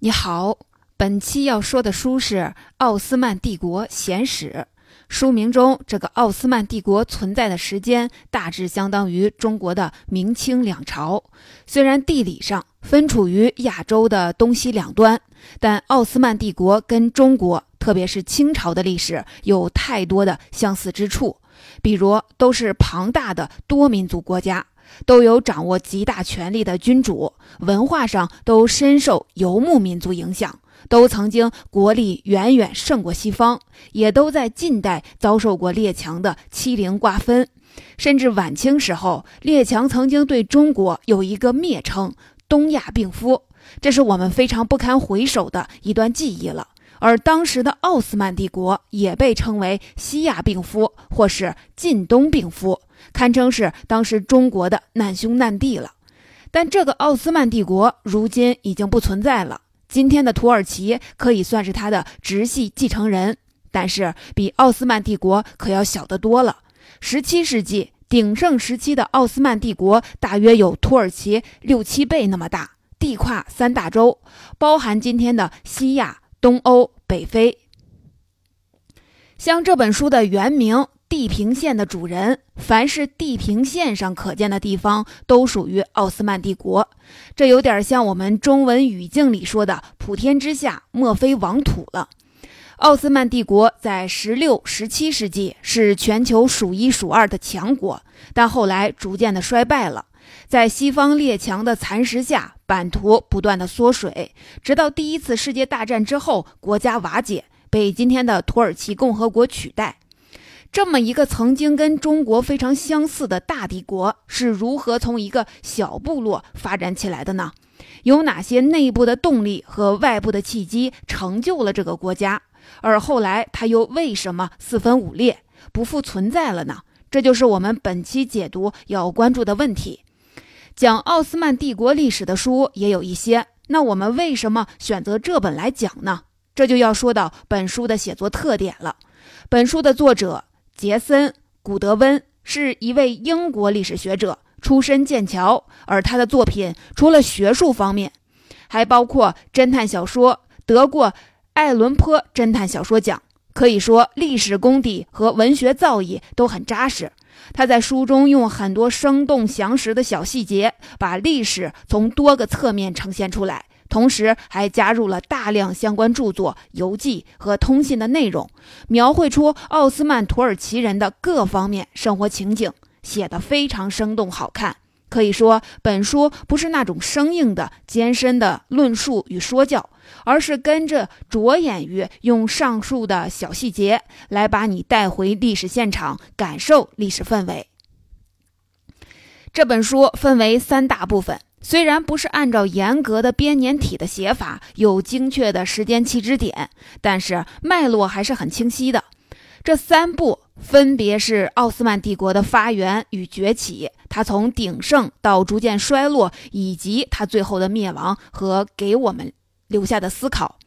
你好，本期要说的书是《奥斯曼帝国简史》。书名中这个奥斯曼帝国存在的时间大致相当于中国的明清两朝。虽然地理上分处于亚洲的东西两端，但奥斯曼帝国跟中国，特别是清朝的历史有太多的相似之处。比如，都是庞大的多民族国家。都有掌握极大权力的君主，文化上都深受游牧民族影响，都曾经国力远远胜过西方，也都在近代遭受过列强的欺凌瓜分，甚至晚清时候，列强曾经对中国有一个蔑称“东亚病夫”，这是我们非常不堪回首的一段记忆了。而当时的奥斯曼帝国也被称为“西亚病夫”或是“近东病夫”。堪称是当时中国的难兄难弟了，但这个奥斯曼帝国如今已经不存在了。今天的土耳其可以算是他的直系继承人，但是比奥斯曼帝国可要小得多了。十七世纪鼎盛时期的奥斯曼帝国大约有土耳其六七倍那么大，地跨三大洲，包含今天的西亚、东欧、北非。像这本书的原名。地平线的主人，凡是地平线上可见的地方，都属于奥斯曼帝国。这有点像我们中文语境里说的“普天之下，莫非王土”了。奥斯曼帝国在十六、十七世纪是全球数一数二的强国，但后来逐渐的衰败了，在西方列强的蚕食下，版图不断的缩水，直到第一次世界大战之后，国家瓦解，被今天的土耳其共和国取代。这么一个曾经跟中国非常相似的大帝国，是如何从一个小部落发展起来的呢？有哪些内部的动力和外部的契机成就了这个国家？而后来它又为什么四分五裂、不复存在了呢？这就是我们本期解读要关注的问题。讲奥斯曼帝国历史的书也有一些，那我们为什么选择这本来讲呢？这就要说到本书的写作特点了。本书的作者。杰森·古德温是一位英国历史学者，出身剑桥。而他的作品除了学术方面，还包括侦探小说，得过艾伦坡侦探小说奖。可以说，历史功底和文学造诣都很扎实。他在书中用很多生动详实的小细节，把历史从多个侧面呈现出来。同时还加入了大量相关著作、游记和通信的内容，描绘出奥斯曼土耳其人的各方面生活情景，写得非常生动好看。可以说，本书不是那种生硬的、艰深的论述与说教，而是跟着着眼于用上述的小细节来把你带回历史现场，感受历史氛围。这本书分为三大部分。虽然不是按照严格的编年体的写法，有精确的时间起止点，但是脉络还是很清晰的。这三部分别是奥斯曼帝国的发源与崛起，它从鼎盛到逐渐衰落，以及它最后的灭亡和给我们留下的思考。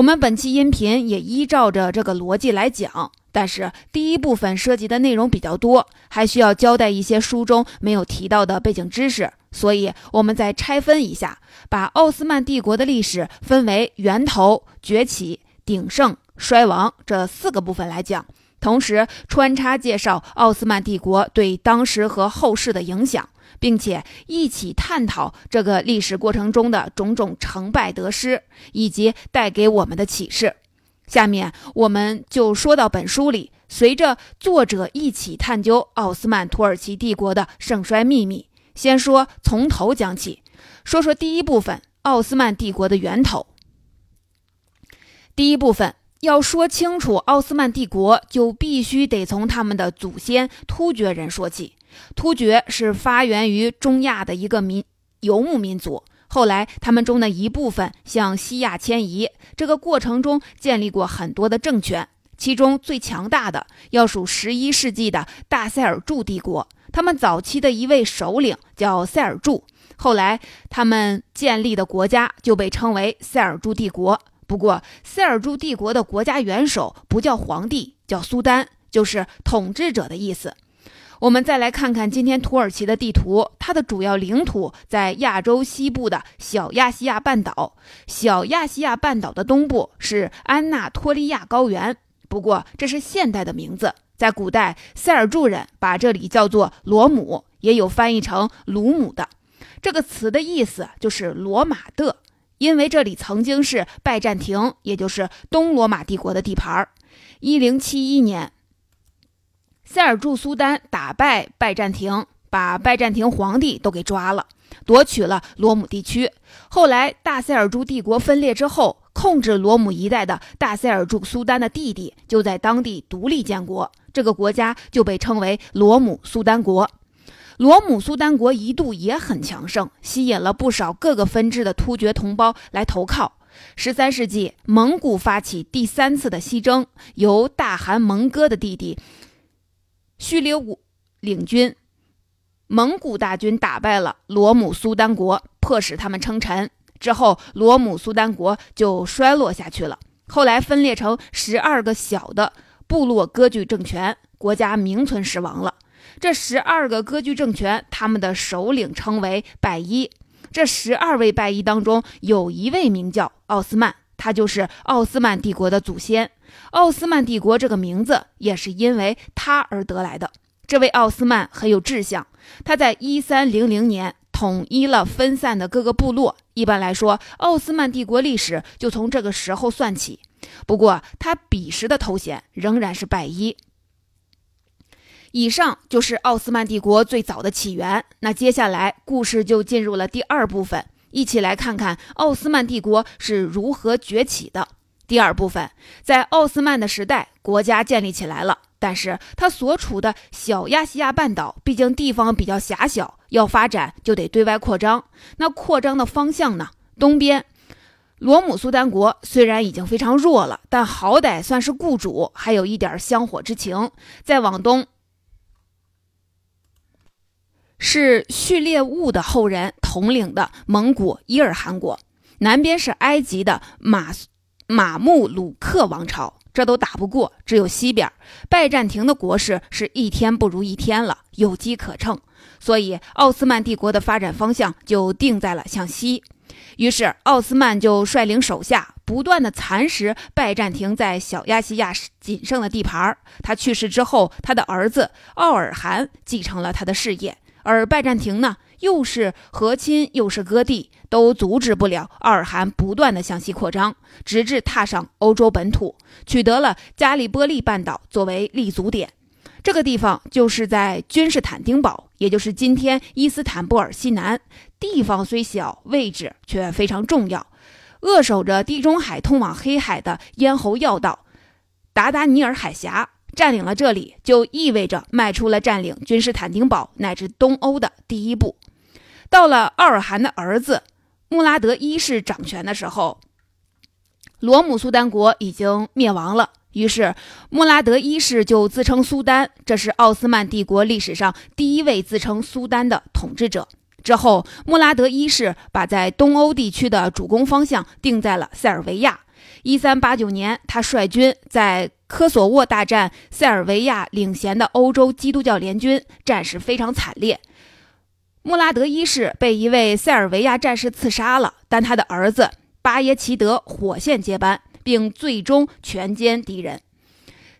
我们本期音频也依照着这个逻辑来讲。但是第一部分涉及的内容比较多，还需要交代一些书中没有提到的背景知识，所以我们再拆分一下，把奥斯曼帝国的历史分为源头、崛起、鼎盛、衰亡这四个部分来讲，同时穿插介绍奥斯曼帝国对当时和后世的影响，并且一起探讨这个历史过程中的种种成败得失以及带给我们的启示。下面我们就说到本书里，随着作者一起探究奥斯曼土耳其帝国的盛衰秘密。先说从头讲起，说说第一部分奥斯曼帝国的源头。第一部分要说清楚奥斯曼帝国，就必须得从他们的祖先突厥人说起。突厥是发源于中亚的一个民游牧民族。后来，他们中的一部分向西亚迁移，这个过程中建立过很多的政权，其中最强大的要数十一世纪的大塞尔柱帝国。他们早期的一位首领叫塞尔柱，后来他们建立的国家就被称为塞尔柱帝国。不过，塞尔柱帝国的国家元首不叫皇帝，叫苏丹，就是统治者的意思。我们再来看看今天土耳其的地图，它的主要领土在亚洲西部的小亚细亚半岛。小亚细亚半岛的东部是安纳托利亚高原，不过这是现代的名字。在古代，塞尔柱人把这里叫做罗姆，也有翻译成鲁姆的。这个词的意思就是罗马的，因为这里曾经是拜占庭，也就是东罗马帝国的地盘。一零七一年。塞尔柱苏丹打败拜占庭，把拜占庭皇帝都给抓了，夺取了罗姆地区。后来大塞尔柱帝国分裂之后，控制罗姆一带的大塞尔柱苏丹的弟弟就在当地独立建国，这个国家就被称为罗姆苏丹国。罗姆苏丹国一度也很强盛，吸引了不少各个分支的突厥同胞来投靠。十三世纪，蒙古发起第三次的西征，由大汗蒙哥的弟弟。叙列兀领军，蒙古大军打败了罗姆苏丹国，迫使他们称臣。之后，罗姆苏丹国就衰落下去了。后来分裂成十二个小的部落割据政权，国家名存实亡了。这十二个割据政权，他们的首领称为拜伊。这十二位拜伊当中，有一位名叫奥斯曼，他就是奥斯曼帝国的祖先。奥斯曼帝国这个名字也是因为他而得来的。这位奥斯曼很有志向，他在一三零零年统一了分散的各个部落。一般来说，奥斯曼帝国历史就从这个时候算起。不过，他彼时的头衔仍然是拜伊。以上就是奥斯曼帝国最早的起源。那接下来故事就进入了第二部分，一起来看看奥斯曼帝国是如何崛起的。第二部分，在奥斯曼的时代，国家建立起来了，但是它所处的小亚细亚半岛毕竟地方比较狭小，要发展就得对外扩张。那扩张的方向呢？东边，罗姆苏丹国虽然已经非常弱了，但好歹算是雇主，还有一点香火之情。再往东，是序列兀的后人统领的蒙古伊尔汗国，南边是埃及的马。马穆鲁克王朝，这都打不过，只有西边拜占庭的国势是一天不如一天了，有机可乘，所以奥斯曼帝国的发展方向就定在了向西。于是奥斯曼就率领手下不断的蚕食拜占庭在小亚细亚仅剩的地盘。他去世之后，他的儿子奥尔汗继承了他的事业，而拜占庭呢，又是和亲又是割地。都阻止不了奥尔罕不断的向西扩张，直至踏上欧洲本土，取得了加利波利半岛作为立足点。这个地方就是在君士坦丁堡，也就是今天伊斯坦布尔西南。地方虽小，位置却非常重要，扼守着地中海通往黑海的咽喉要道——达达尼尔海峡。占领了这里，就意味着迈出了占领君士坦丁堡乃至东欧的第一步。到了奥尔汗的儿子。穆拉德一世掌权的时候，罗姆苏丹国已经灭亡了。于是穆拉德一世就自称苏丹，这是奥斯曼帝国历史上第一位自称苏丹的统治者。之后，穆拉德一世把在东欧地区的主攻方向定在了塞尔维亚。一三八九年，他率军在科索沃大战塞尔维亚领衔的欧洲基督教联军，战事非常惨烈。穆拉德一世被一位塞尔维亚战士刺杀了，但他的儿子巴耶齐德火线接班，并最终全歼敌人。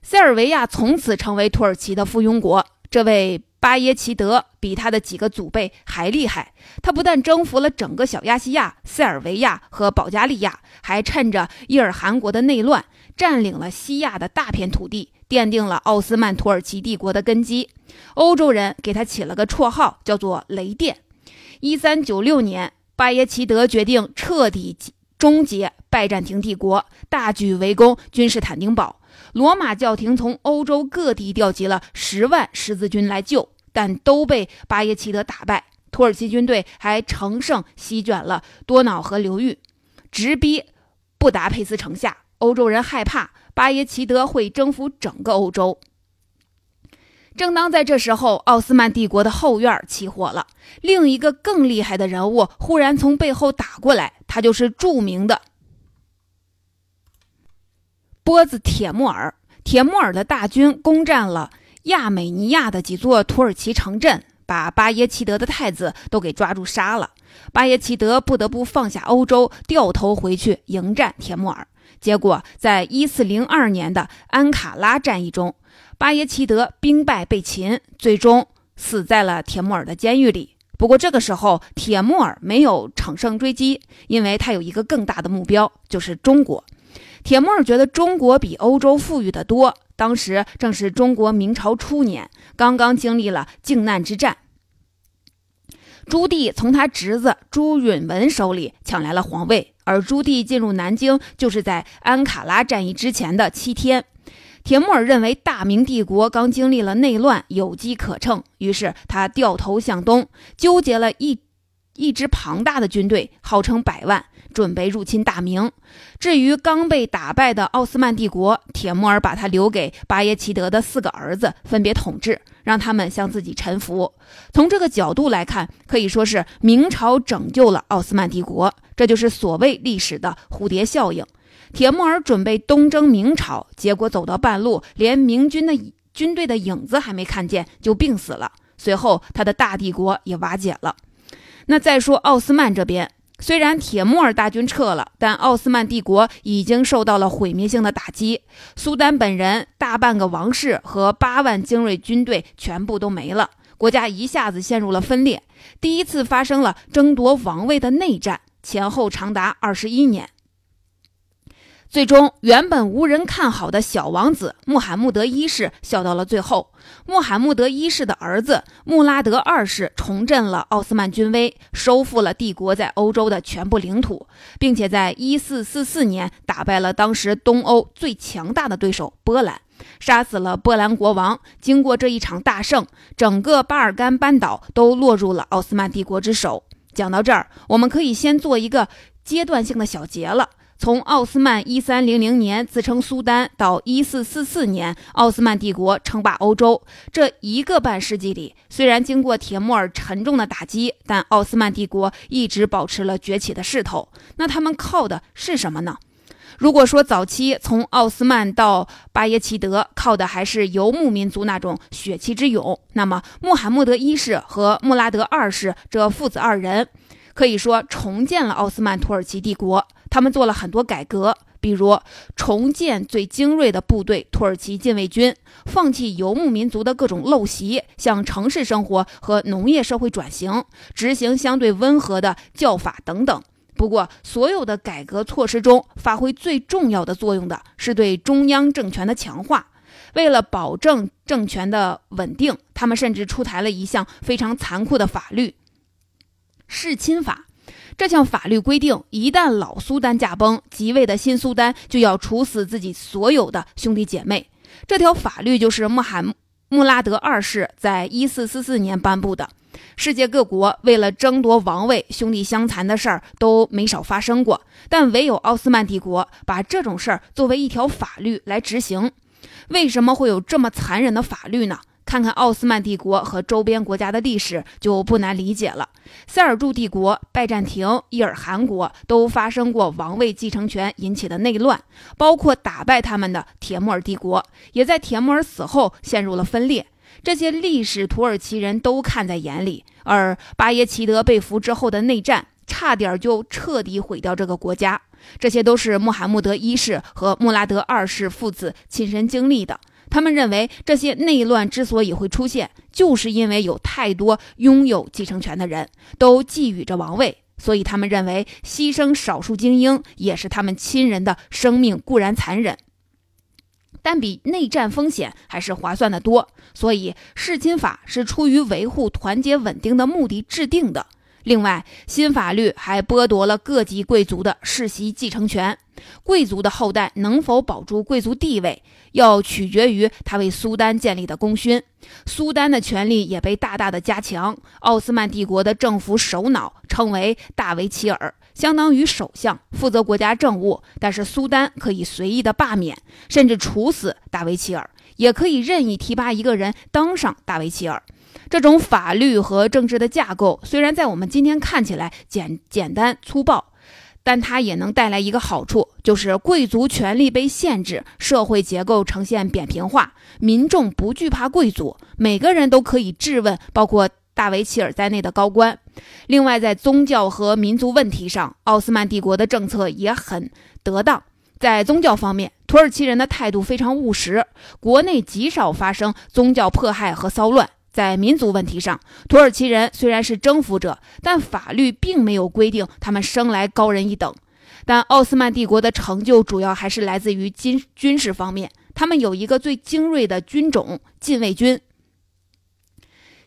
塞尔维亚从此成为土耳其的附庸国。这位巴耶齐德比他的几个祖辈还厉害，他不但征服了整个小亚细亚、塞尔维亚和保加利亚，还趁着伊尔汗国的内乱，占领了西亚的大片土地。奠定了奥斯曼土耳其帝国的根基，欧洲人给他起了个绰号，叫做“雷电”。一三九六年，巴耶齐德决定彻底终结拜占庭帝国，大举围攻君士坦丁堡。罗马教廷从欧洲各地调集了十万十字军来救，但都被巴耶齐德打败。土耳其军队还乘胜席卷了多瑙河流域，直逼布达佩斯城下。欧洲人害怕。巴耶齐德会征服整个欧洲。正当在这时候，奥斯曼帝国的后院起火了，另一个更厉害的人物忽然从背后打过来，他就是著名的波子铁木尔。铁木尔的大军攻占了亚美尼亚的几座土耳其城镇，把巴耶齐德的太子都给抓住杀了。巴耶齐德不得不放下欧洲，掉头回去迎战铁木尔。结果，在一四零二年的安卡拉战役中，巴耶齐德兵败被擒，最终死在了铁木尔的监狱里。不过，这个时候铁木尔没有乘胜追击，因为他有一个更大的目标，就是中国。铁木尔觉得中国比欧洲富裕得多，当时正是中国明朝初年，刚刚经历了靖难之战。朱棣从他侄子朱允文手里抢来了皇位，而朱棣进入南京就是在安卡拉战役之前的七天。铁木尔认为大明帝国刚经历了内乱，有机可乘，于是他掉头向东，纠结了一一支庞大的军队，号称百万。准备入侵大明。至于刚被打败的奥斯曼帝国，铁木尔把他留给巴耶齐德的四个儿子分别统治，让他们向自己臣服。从这个角度来看，可以说是明朝拯救了奥斯曼帝国。这就是所谓历史的蝴蝶效应。铁木尔准备东征明朝，结果走到半路，连明军的军队的影子还没看见，就病死了。随后，他的大帝国也瓦解了。那再说奥斯曼这边。虽然铁木尔大军撤了，但奥斯曼帝国已经受到了毁灭性的打击。苏丹本人、大半个王室和八万精锐军队全部都没了，国家一下子陷入了分裂。第一次发生了争夺王位的内战，前后长达二十一年。最终，原本无人看好的小王子穆罕默德一世笑到了最后。穆罕默德一世的儿子穆拉德二世重振了奥斯曼军威，收复了帝国在欧洲的全部领土，并且在1444年打败了当时东欧最强大的对手波兰，杀死了波兰国王。经过这一场大胜，整个巴尔干半岛都落入了奥斯曼帝国之手。讲到这儿，我们可以先做一个阶段性的小结了。从奥斯曼一三零零年自称苏丹到一四四四年奥斯曼帝国称霸欧洲，这一个半世纪里，虽然经过铁木尔沉重的打击，但奥斯曼帝国一直保持了崛起的势头。那他们靠的是什么呢？如果说早期从奥斯曼到巴耶齐德靠的还是游牧民族那种血气之勇，那么穆罕默德一世和穆拉德二世这父子二人，可以说重建了奥斯曼土耳其帝国。他们做了很多改革，比如重建最精锐的部队——土耳其禁卫军，放弃游牧民族的各种陋习，向城市生活和农业社会转型，执行相对温和的教法等等。不过，所有的改革措施中，发挥最重要的作用的是对中央政权的强化。为了保证政权的稳定，他们甚至出台了一项非常残酷的法律——弑亲法。这项法律规定，一旦老苏丹驾崩，即位的新苏丹就要处死自己所有的兄弟姐妹。这条法律就是穆罕穆拉德二世在一四四四年颁布的。世界各国为了争夺王位，兄弟相残的事儿都没少发生过，但唯有奥斯曼帝国把这种事儿作为一条法律来执行。为什么会有这么残忍的法律呢？看看奥斯曼帝国和周边国家的历史，就不难理解了。塞尔柱帝国、拜占庭、伊尔汗国都发生过王位继承权引起的内乱，包括打败他们的铁木尔帝国，也在铁木尔死后陷入了分裂。这些历史土耳其人都看在眼里。而巴耶齐德被俘之后的内战，差点就彻底毁掉这个国家。这些都是穆罕默德一世和穆拉德二世父子亲身经历的。他们认为，这些内乱之所以会出现，就是因为有太多拥有继承权的人都觊觎着王位，所以他们认为牺牲少数精英也是他们亲人的生命固然残忍，但比内战风险还是划算的多。所以，世亲法是出于维护团结稳定的目的制定的。另外，新法律还剥夺了各级贵族的世袭继承权。贵族的后代能否保住贵族地位，要取决于他为苏丹建立的功勋。苏丹的权力也被大大的加强。奥斯曼帝国的政府首脑称为大维齐尔，相当于首相，负责国家政务。但是苏丹可以随意的罢免，甚至处死大维齐尔，也可以任意提拔一个人当上大维齐尔。这种法律和政治的架构，虽然在我们今天看起来简简单粗暴。但它也能带来一个好处，就是贵族权力被限制，社会结构呈现扁平化，民众不惧怕贵族，每个人都可以质问包括大维齐尔在内的高官。另外，在宗教和民族问题上，奥斯曼帝国的政策也很得当。在宗教方面，土耳其人的态度非常务实，国内极少发生宗教迫害和骚乱。在民族问题上，土耳其人虽然是征服者，但法律并没有规定他们生来高人一等。但奥斯曼帝国的成就主要还是来自于军军事方面，他们有一个最精锐的军种——禁卫军。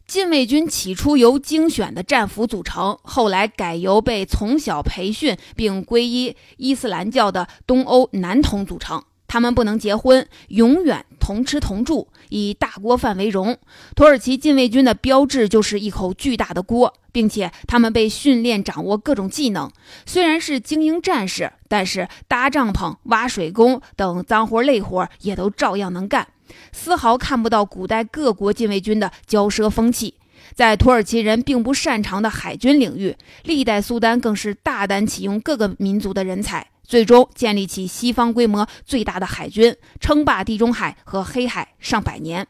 禁卫军起初由精选的战俘组成，后来改由被从小培训并皈依伊斯兰教的东欧男童组成。他们不能结婚，永远同吃同住，以大锅饭为荣。土耳其禁卫军的标志就是一口巨大的锅，并且他们被训练掌握各种技能。虽然是精英战士，但是搭帐篷、挖水工等脏活累活也都照样能干，丝毫看不到古代各国禁卫军的骄奢风气。在土耳其人并不擅长的海军领域，历代苏丹更是大胆启用各个民族的人才。最终建立起西方规模最大的海军，称霸地中海和黑海上百年。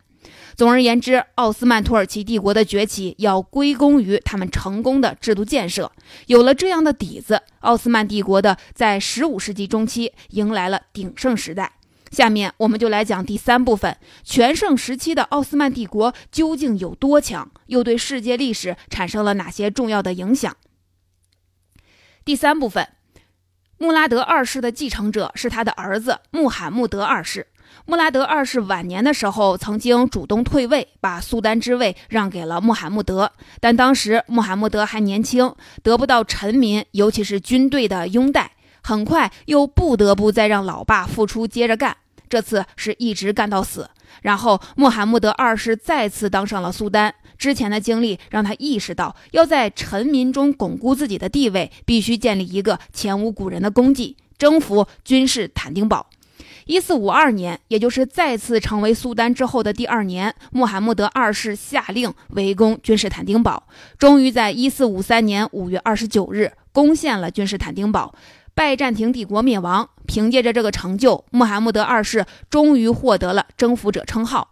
总而言之，奥斯曼土耳其帝国的崛起要归功于他们成功的制度建设。有了这样的底子，奥斯曼帝国的在15世纪中期迎来了鼎盛时代。下面我们就来讲第三部分：全盛时期的奥斯曼帝国究竟有多强，又对世界历史产生了哪些重要的影响？第三部分。穆拉德二世的继承者是他的儿子穆罕默德二世。穆拉德二世晚年的时候，曾经主动退位，把苏丹之位让给了穆罕默德。但当时穆罕默德还年轻，得不到臣民，尤其是军队的拥戴，很快又不得不再让老爸复出接着干。这次是一直干到死。然后穆罕默德二世再次当上了苏丹。之前的经历让他意识到，要在臣民中巩固自己的地位，必须建立一个前无古人的功绩——征服君士坦丁堡。一四五二年，也就是再次成为苏丹之后的第二年，穆罕默德二世下令围攻君士坦丁堡，终于在一四五三年五月二十九日攻陷了君士坦丁堡，拜占庭帝国灭亡。凭借着这个成就，穆罕默德二世终于获得了征服者称号。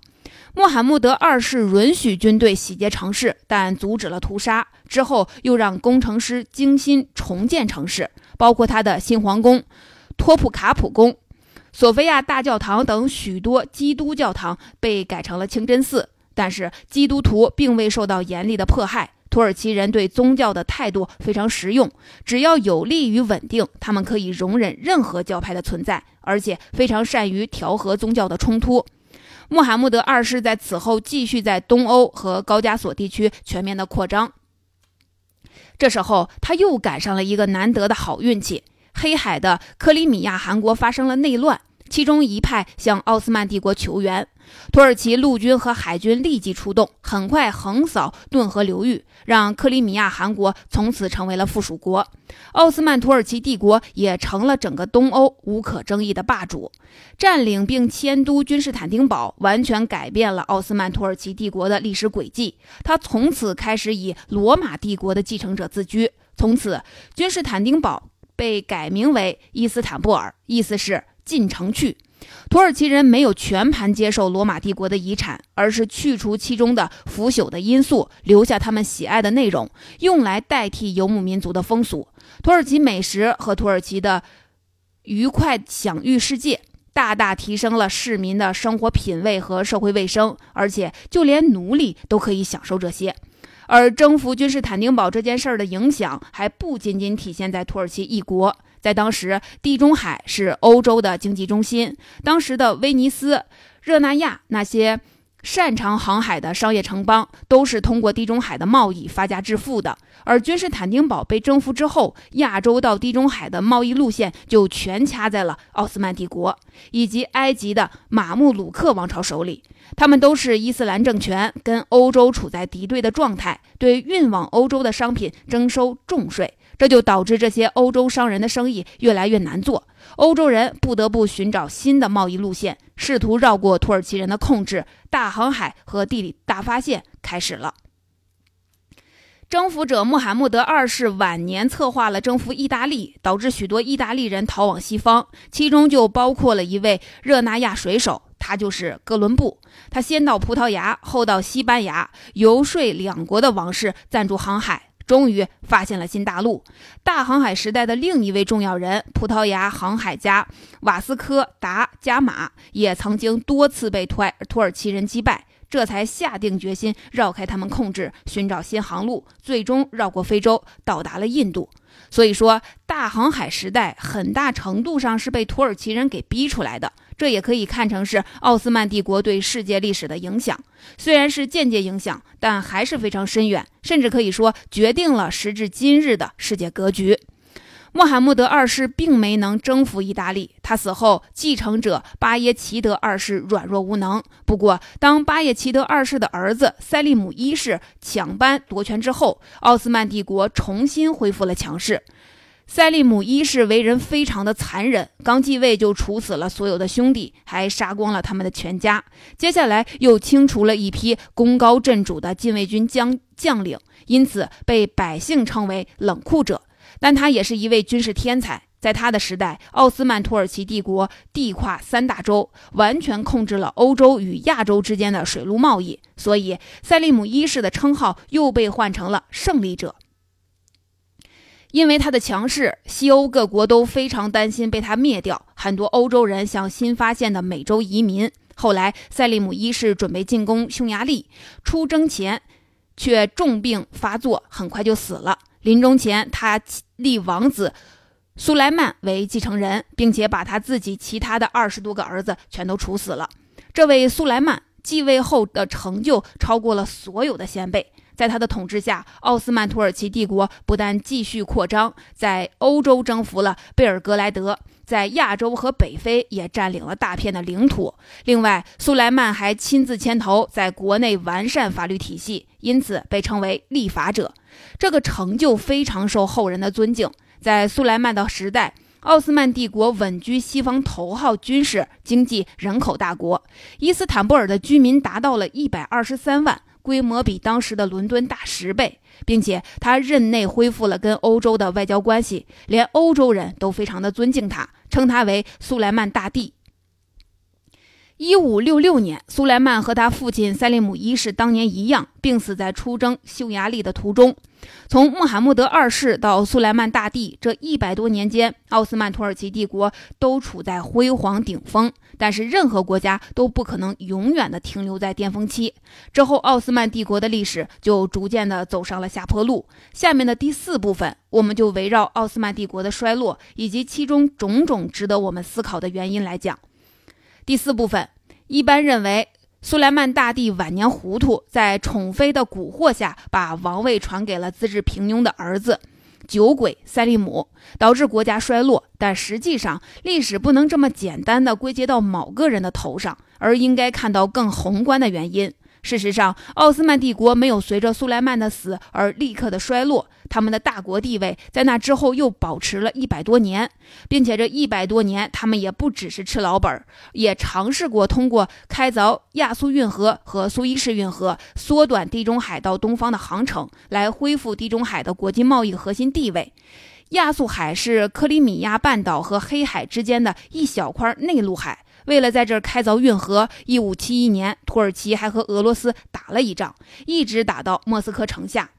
穆罕默德二世允许军队洗劫城市，但阻止了屠杀。之后又让工程师精心重建城市，包括他的新皇宫、托普卡普宫、索菲亚大教堂等许多基督教堂被改成了清真寺。但是基督徒并未受到严厉的迫害。土耳其人对宗教的态度非常实用，只要有利于稳定，他们可以容忍任何教派的存在，而且非常善于调和宗教的冲突。穆罕默德二世在此后继续在东欧和高加索地区全面的扩张。这时候，他又赶上了一个难得的好运气：黑海的克里米亚汗国发生了内乱。其中一派向奥斯曼帝国求援，土耳其陆军和海军立即出动，很快横扫顿河流域，让克里米亚汗国从此成为了附属国。奥斯曼土耳其帝国也成了整个东欧无可争议的霸主。占领并迁都君士坦丁堡，完全改变了奥斯曼土耳其帝国的历史轨迹。他从此开始以罗马帝国的继承者自居。从此，君士坦丁堡被改名为伊斯坦布尔，意思是。进城去，土耳其人没有全盘接受罗马帝国的遗产，而是去除其中的腐朽的因素，留下他们喜爱的内容，用来代替游牧民族的风俗。土耳其美食和土耳其的愉快享誉世界，大大提升了市民的生活品味和社会卫生，而且就连奴隶都可以享受这些。而征服君士坦丁堡这件事儿的影响，还不仅仅体现在土耳其一国。在当时，地中海是欧洲的经济中心。当时的威尼斯、热那亚那些擅长航海的商业城邦，都是通过地中海的贸易发家致富的。而君士坦丁堡被征服之后，亚洲到地中海的贸易路线就全掐在了奥斯曼帝国以及埃及的马穆鲁克王朝手里。他们都是伊斯兰政权，跟欧洲处在敌对的状态，对运往欧洲的商品征收重税。这就导致这些欧洲商人的生意越来越难做，欧洲人不得不寻找新的贸易路线，试图绕过土耳其人的控制。大航海和地理大发现开始了。征服者穆罕默德二世晚年策划了征服意大利，导致许多意大利人逃往西方，其中就包括了一位热那亚水手，他就是哥伦布。他先到葡萄牙，后到西班牙，游说两国的王室赞助航海。终于发现了新大陆。大航海时代的另一位重要人，葡萄牙航海家瓦斯科达伽马，也曾经多次被土土耳其人击败，这才下定决心绕开他们控制，寻找新航路，最终绕过非洲，到达了印度。所以说，大航海时代很大程度上是被土耳其人给逼出来的。这也可以看成是奥斯曼帝国对世界历史的影响，虽然是间接影响，但还是非常深远，甚至可以说决定了时至今日的世界格局。穆罕默德二世并没能征服意大利，他死后继承者巴耶齐德二世软弱无能。不过，当巴耶齐德二世的儿子塞利姆一世抢班夺权之后，奥斯曼帝国重新恢复了强势。塞利姆一世为人非常的残忍，刚继位就处死了所有的兄弟，还杀光了他们的全家。接下来又清除了一批功高震主的禁卫军将将领，因此被百姓称为冷酷者。但他也是一位军事天才，在他的时代，奥斯曼土耳其帝国地跨三大洲，完全控制了欧洲与亚洲之间的水陆贸易，所以塞利姆一世的称号又被换成了胜利者。因为他的强势，西欧各国都非常担心被他灭掉，很多欧洲人向新发现的美洲移民。后来，塞利姆一世准备进攻匈牙利，出征前却重病发作，很快就死了。临终前，他立王子苏莱曼为继承人，并且把他自己其他的二十多个儿子全都处死了。这位苏莱曼继位后的成就超过了所有的先辈。在他的统治下，奥斯曼土耳其帝国不但继续扩张，在欧洲征服了贝尔格莱德，在亚洲和北非也占领了大片的领土。另外，苏莱曼还亲自牵头在国内完善法律体系，因此被称为立法者。这个成就非常受后人的尊敬。在苏莱曼的时代，奥斯曼帝国稳居西方头号军事、经济、人口大国，伊斯坦布尔的居民达到了一百二十三万。规模比当时的伦敦大十倍，并且他任内恢复了跟欧洲的外交关系，连欧洲人都非常的尊敬他，称他为苏莱曼大帝。一五六六年，苏莱曼和他父亲塞利姆一世当年一样，病死在出征匈牙利的途中。从穆罕默德二世到苏莱曼大帝这一百多年间，奥斯曼土耳其帝国都处在辉煌顶峰。但是，任何国家都不可能永远的停留在巅峰期。之后，奥斯曼帝国的历史就逐渐的走上了下坡路。下面的第四部分，我们就围绕奥斯曼帝国的衰落以及其中种种值得我们思考的原因来讲。第四部分，一般认为苏莱曼大帝晚年糊涂，在宠妃的蛊惑下，把王位传给了资质平庸的儿子酒鬼塞利姆，导致国家衰落。但实际上，历史不能这么简单的归结到某个人的头上，而应该看到更宏观的原因。事实上，奥斯曼帝国没有随着苏莱曼的死而立刻的衰落，他们的大国地位在那之后又保持了一百多年，并且这一百多年，他们也不只是吃老本，也尝试过通过开凿亚速运河和苏伊士运河，缩短地中海到东方的航程，来恢复地中海的国际贸易核心地位。亚速海是克里米亚半岛和黑海之间的一小块内陆海。为了在这儿开凿运河，一五七一年，土耳其还和俄罗斯打了一仗，一直打到莫斯科城下。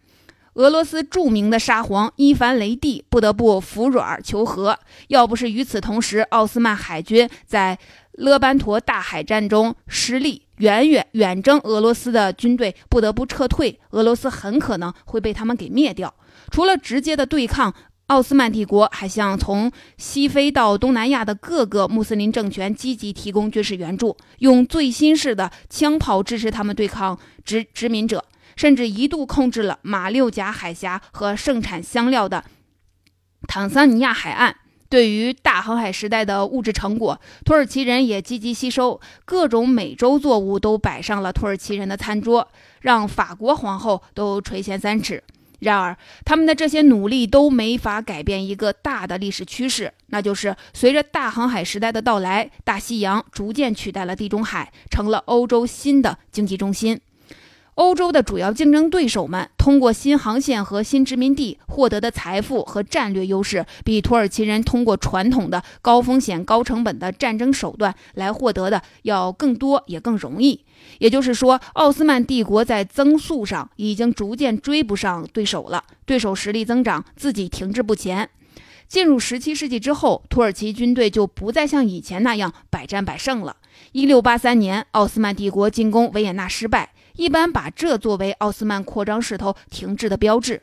俄罗斯著名的沙皇伊凡雷帝不得不服软求和。要不是与此同时，奥斯曼海军在勒班陀大海战中失利，远远远征俄罗斯的军队不得不撤退，俄罗斯很可能会被他们给灭掉。除了直接的对抗。奥斯曼帝国还向从西非到东南亚的各个穆斯林政权积极提供军事援助，用最新式的枪炮支持他们对抗殖殖民者，甚至一度控制了马六甲海峡和盛产香料的坦桑尼亚海岸。对于大航海时代的物质成果，土耳其人也积极吸收，各种美洲作物都摆上了土耳其人的餐桌，让法国皇后都垂涎三尺。然而，他们的这些努力都没法改变一个大的历史趋势，那就是随着大航海时代的到来，大西洋逐渐取代了地中海，成了欧洲新的经济中心。欧洲的主要竞争对手们通过新航线和新殖民地获得的财富和战略优势，比土耳其人通过传统的高风险、高成本的战争手段来获得的要更多，也更容易。也就是说，奥斯曼帝国在增速上已经逐渐追不上对手了，对手实力增长，自己停滞不前。进入十七世纪之后，土耳其军队就不再像以前那样百战百胜了。一六八三年，奥斯曼帝国进攻维也纳失败，一般把这作为奥斯曼扩张势头停滞的标志。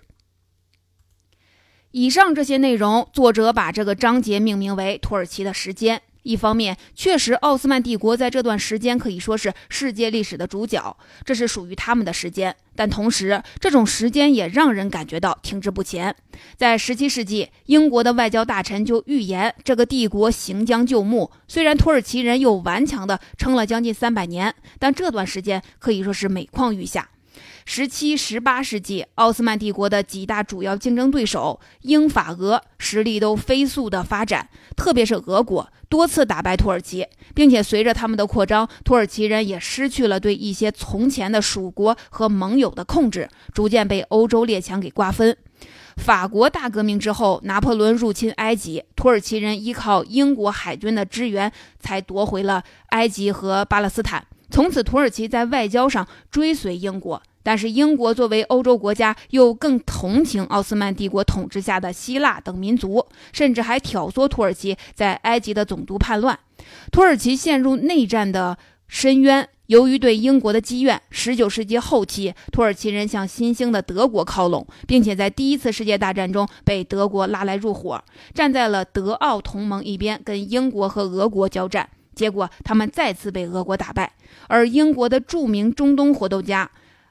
以上这些内容，作者把这个章节命名为“土耳其的时间”。一方面，确实，奥斯曼帝国在这段时间可以说是世界历史的主角，这是属于他们的时间。但同时，这种时间也让人感觉到停滞不前。在17世纪，英国的外交大臣就预言这个帝国行将就木。虽然土耳其人又顽强地撑了将近三百年，但这段时间可以说是每况愈下。十七、十八世纪，奥斯曼帝国的几大主要竞争对手英法俄实力都飞速的发展，特别是俄国多次打败土耳其，并且随着他们的扩张，土耳其人也失去了对一些从前的属国和盟友的控制，逐渐被欧洲列强给瓜分。法国大革命之后，拿破仑入侵埃及，土耳其人依靠英国海军的支援才夺回了埃及和巴勒斯坦。从此，土耳其在外交上追随英国。但是英国作为欧洲国家，又更同情奥斯曼帝国统治下的希腊等民族，甚至还挑唆土耳其在埃及的总督叛乱，土耳其陷入内战的深渊。由于对英国的积怨十九世纪后期，土耳其人向新兴的德国靠拢，并且在第一次世界大战中被德国拉来入伙，站在了德奥同盟一边，跟英国和俄国交战。结果他们再次被俄国打败，而英国的著名中东活动家。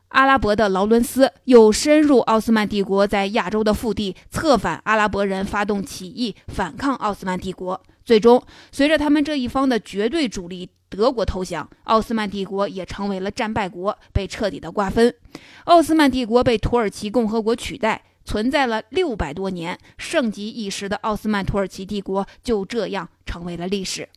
阿拉伯的劳伦斯又深入奥斯曼帝国在亚洲的腹地，策反阿拉伯人发动起义，反抗奥斯曼帝国。最终，随着他们这一方的绝对主力德国投降，奥斯曼帝国也成为了战败国，被彻底的瓜分。奥斯曼帝国被土耳其共和国取代，存在了六百多年，盛极一时的奥斯曼土耳其帝国就这样成为了历史。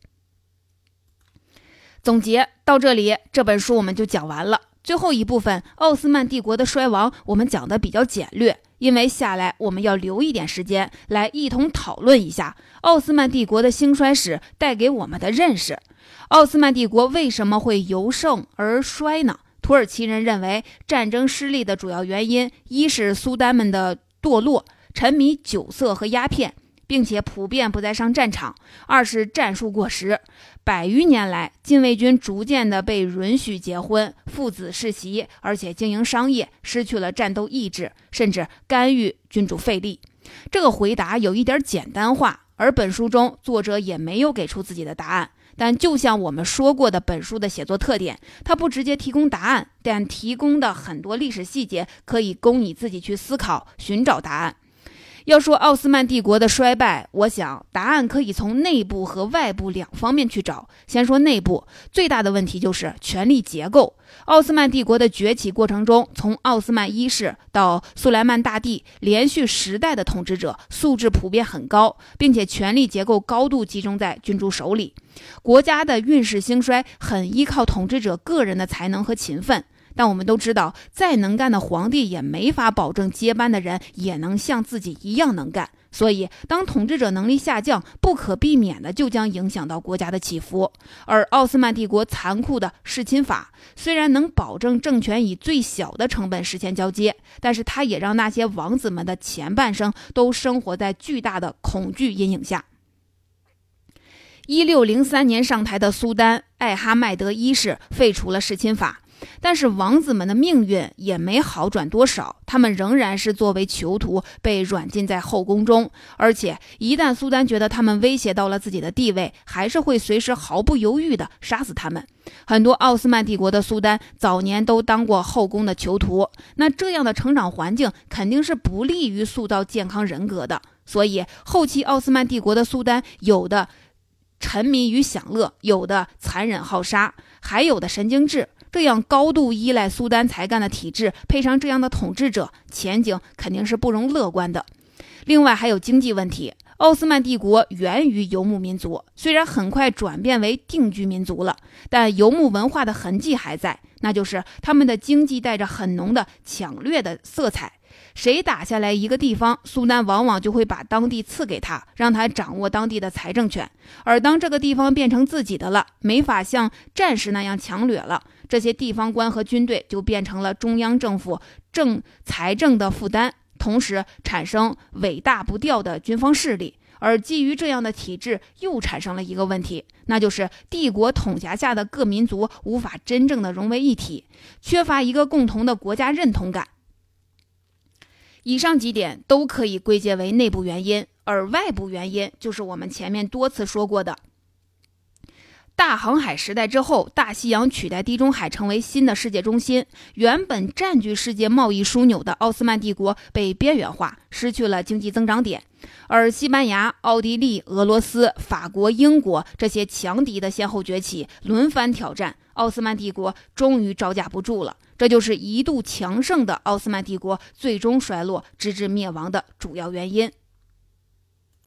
总结到这里，这本书我们就讲完了。最后一部分，奥斯曼帝国的衰亡，我们讲的比较简略，因为下来我们要留一点时间来一同讨论一下奥斯曼帝国的兴衰史带给我们的认识。奥斯曼帝国为什么会由盛而衰呢？土耳其人认为，战争失利的主要原因，一是苏丹们的堕落，沉迷酒色和鸦片。并且普遍不再上战场。二是战术过时，百余年来，禁卫军逐渐的被允许结婚、父子世袭，而且经营商业，失去了战斗意志，甚至干预君主废立。这个回答有一点简单化，而本书中作者也没有给出自己的答案。但就像我们说过的，本书的写作特点，它不直接提供答案，但提供的很多历史细节可以供你自己去思考、寻找答案。要说奥斯曼帝国的衰败，我想答案可以从内部和外部两方面去找。先说内部，最大的问题就是权力结构。奥斯曼帝国的崛起过程中，从奥斯曼一世到苏莱曼大帝，连续十代的统治者素质普遍很高，并且权力结构高度集中在君主手里。国家的运势兴衰很依靠统治者个人的才能和勤奋。但我们都知道，再能干的皇帝也没法保证接班的人也能像自己一样能干。所以，当统治者能力下降，不可避免的就将影响到国家的起伏。而奥斯曼帝国残酷的弑亲法，虽然能保证政权以最小的成本实现交接，但是它也让那些王子们的前半生都生活在巨大的恐惧阴影下。一六零三年上台的苏丹艾哈迈德一世废除了弑亲法。但是王子们的命运也没好转多少，他们仍然是作为囚徒被软禁在后宫中，而且一旦苏丹觉得他们威胁到了自己的地位，还是会随时毫不犹豫地杀死他们。很多奥斯曼帝国的苏丹早年都当过后宫的囚徒，那这样的成长环境肯定是不利于塑造健康人格的。所以后期奥斯曼帝国的苏丹有的沉迷于享乐，有的残忍好杀，还有的神经质。这样高度依赖苏丹才干的体制，配上这样的统治者，前景肯定是不容乐观的。另外还有经济问题，奥斯曼帝国源于游牧民族，虽然很快转变为定居民族了，但游牧文化的痕迹还在，那就是他们的经济带着很浓的抢掠的色彩。谁打下来一个地方，苏丹往往就会把当地赐给他，让他掌握当地的财政权。而当这个地方变成自己的了，没法像战时那样强掠了，这些地方官和军队就变成了中央政府政财政的负担，同时产生尾大不掉的军方势力。而基于这样的体制，又产生了一个问题，那就是帝国统辖下的各民族无法真正的融为一体，缺乏一个共同的国家认同感。以上几点都可以归结为内部原因，而外部原因就是我们前面多次说过的。大航海时代之后，大西洋取代地中海成为新的世界中心。原本占据世界贸易枢纽的奥斯曼帝国被边缘化，失去了经济增长点。而西班牙、奥地利、俄罗斯、法国、英国这些强敌的先后崛起，轮番挑战，奥斯曼帝国终于招架不住了。这就是一度强盛的奥斯曼帝国最终衰落，直至灭亡的主要原因。